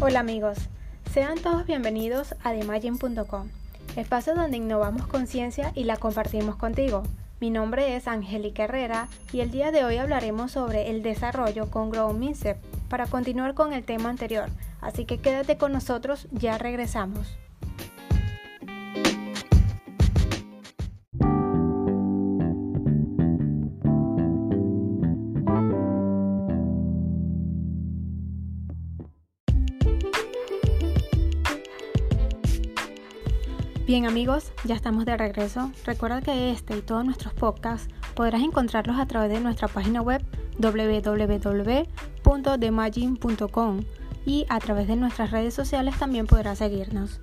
Hola amigos, sean todos bienvenidos a TheMagin.com, espacio donde innovamos conciencia y la compartimos contigo. Mi nombre es Angélica Herrera y el día de hoy hablaremos sobre el desarrollo con Grow Mindset para continuar con el tema anterior, así que quédate con nosotros, ya regresamos. Bien amigos, ya estamos de regreso. Recuerda que este y todos nuestros podcasts podrás encontrarlos a través de nuestra página web www.demagin.com y a través de nuestras redes sociales también podrás seguirnos.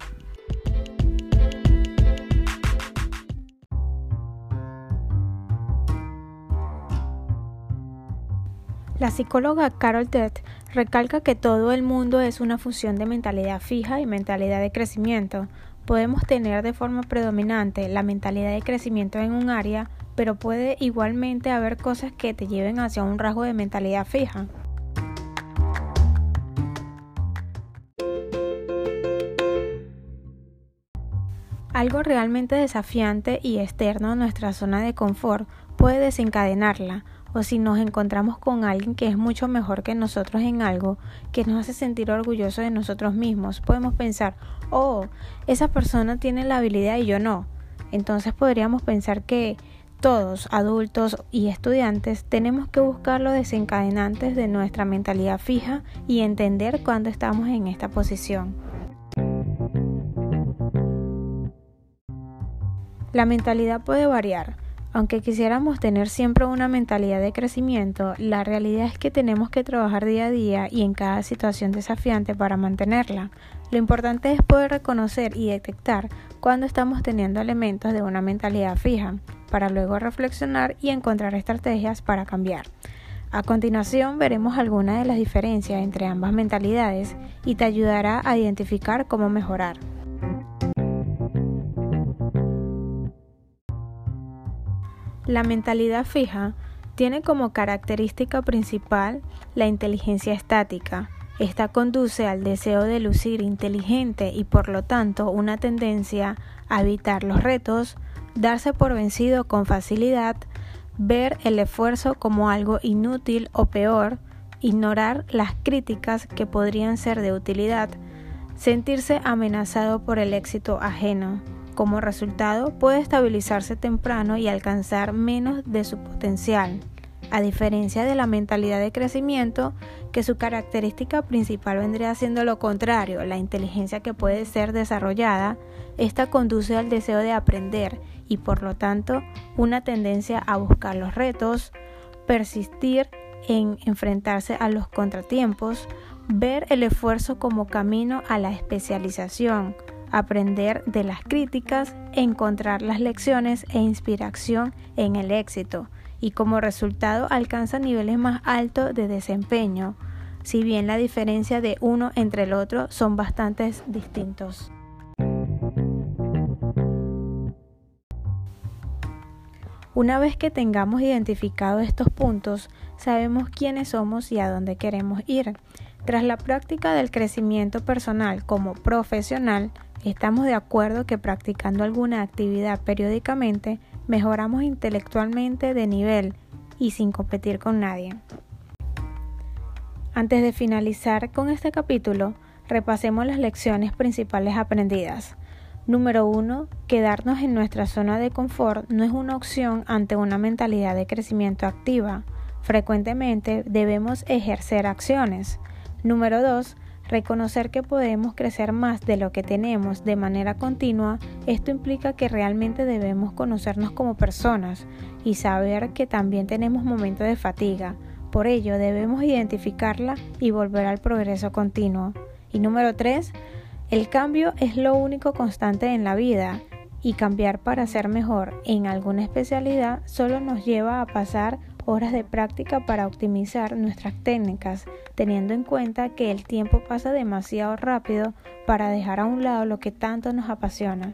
La psicóloga Carol Ted recalca que todo el mundo es una fusión de mentalidad fija y mentalidad de crecimiento, Podemos tener de forma predominante la mentalidad de crecimiento en un área, pero puede igualmente haber cosas que te lleven hacia un rasgo de mentalidad fija. Algo realmente desafiante y externo a nuestra zona de confort puede desencadenarla, o si nos encontramos con alguien que es mucho mejor que nosotros en algo que nos hace sentir orgullosos de nosotros mismos, podemos pensar, oh, esa persona tiene la habilidad y yo no. Entonces podríamos pensar que todos, adultos y estudiantes, tenemos que buscar los desencadenantes de nuestra mentalidad fija y entender cuándo estamos en esta posición. La mentalidad puede variar aunque quisiéramos tener siempre una mentalidad de crecimiento, la realidad es que tenemos que trabajar día a día y en cada situación desafiante para mantenerla. Lo importante es poder reconocer y detectar cuando estamos teniendo elementos de una mentalidad fija, para luego reflexionar y encontrar estrategias para cambiar. A continuación veremos algunas de las diferencias entre ambas mentalidades y te ayudará a identificar cómo mejorar. La mentalidad fija tiene como característica principal la inteligencia estática. Esta conduce al deseo de lucir inteligente y por lo tanto una tendencia a evitar los retos, darse por vencido con facilidad, ver el esfuerzo como algo inútil o peor, ignorar las críticas que podrían ser de utilidad, sentirse amenazado por el éxito ajeno. Como resultado, puede estabilizarse temprano y alcanzar menos de su potencial. A diferencia de la mentalidad de crecimiento, que su característica principal vendría siendo lo contrario, la inteligencia que puede ser desarrollada, esta conduce al deseo de aprender y por lo tanto una tendencia a buscar los retos, persistir en enfrentarse a los contratiempos, ver el esfuerzo como camino a la especialización, aprender de las críticas, encontrar las lecciones e inspiración en el éxito y como resultado alcanza niveles más altos de desempeño, si bien la diferencia de uno entre el otro son bastante distintos. Una vez que tengamos identificado estos puntos, sabemos quiénes somos y a dónde queremos ir. Tras la práctica del crecimiento personal como profesional, Estamos de acuerdo que practicando alguna actividad periódicamente mejoramos intelectualmente de nivel y sin competir con nadie. Antes de finalizar con este capítulo, repasemos las lecciones principales aprendidas. Número 1. Quedarnos en nuestra zona de confort no es una opción ante una mentalidad de crecimiento activa. Frecuentemente debemos ejercer acciones. Número 2. Reconocer que podemos crecer más de lo que tenemos de manera continua, esto implica que realmente debemos conocernos como personas y saber que también tenemos momentos de fatiga. Por ello debemos identificarla y volver al progreso continuo. Y número 3. El cambio es lo único constante en la vida y cambiar para ser mejor en alguna especialidad solo nos lleva a pasar horas de práctica para optimizar nuestras técnicas, teniendo en cuenta que el tiempo pasa demasiado rápido para dejar a un lado lo que tanto nos apasiona.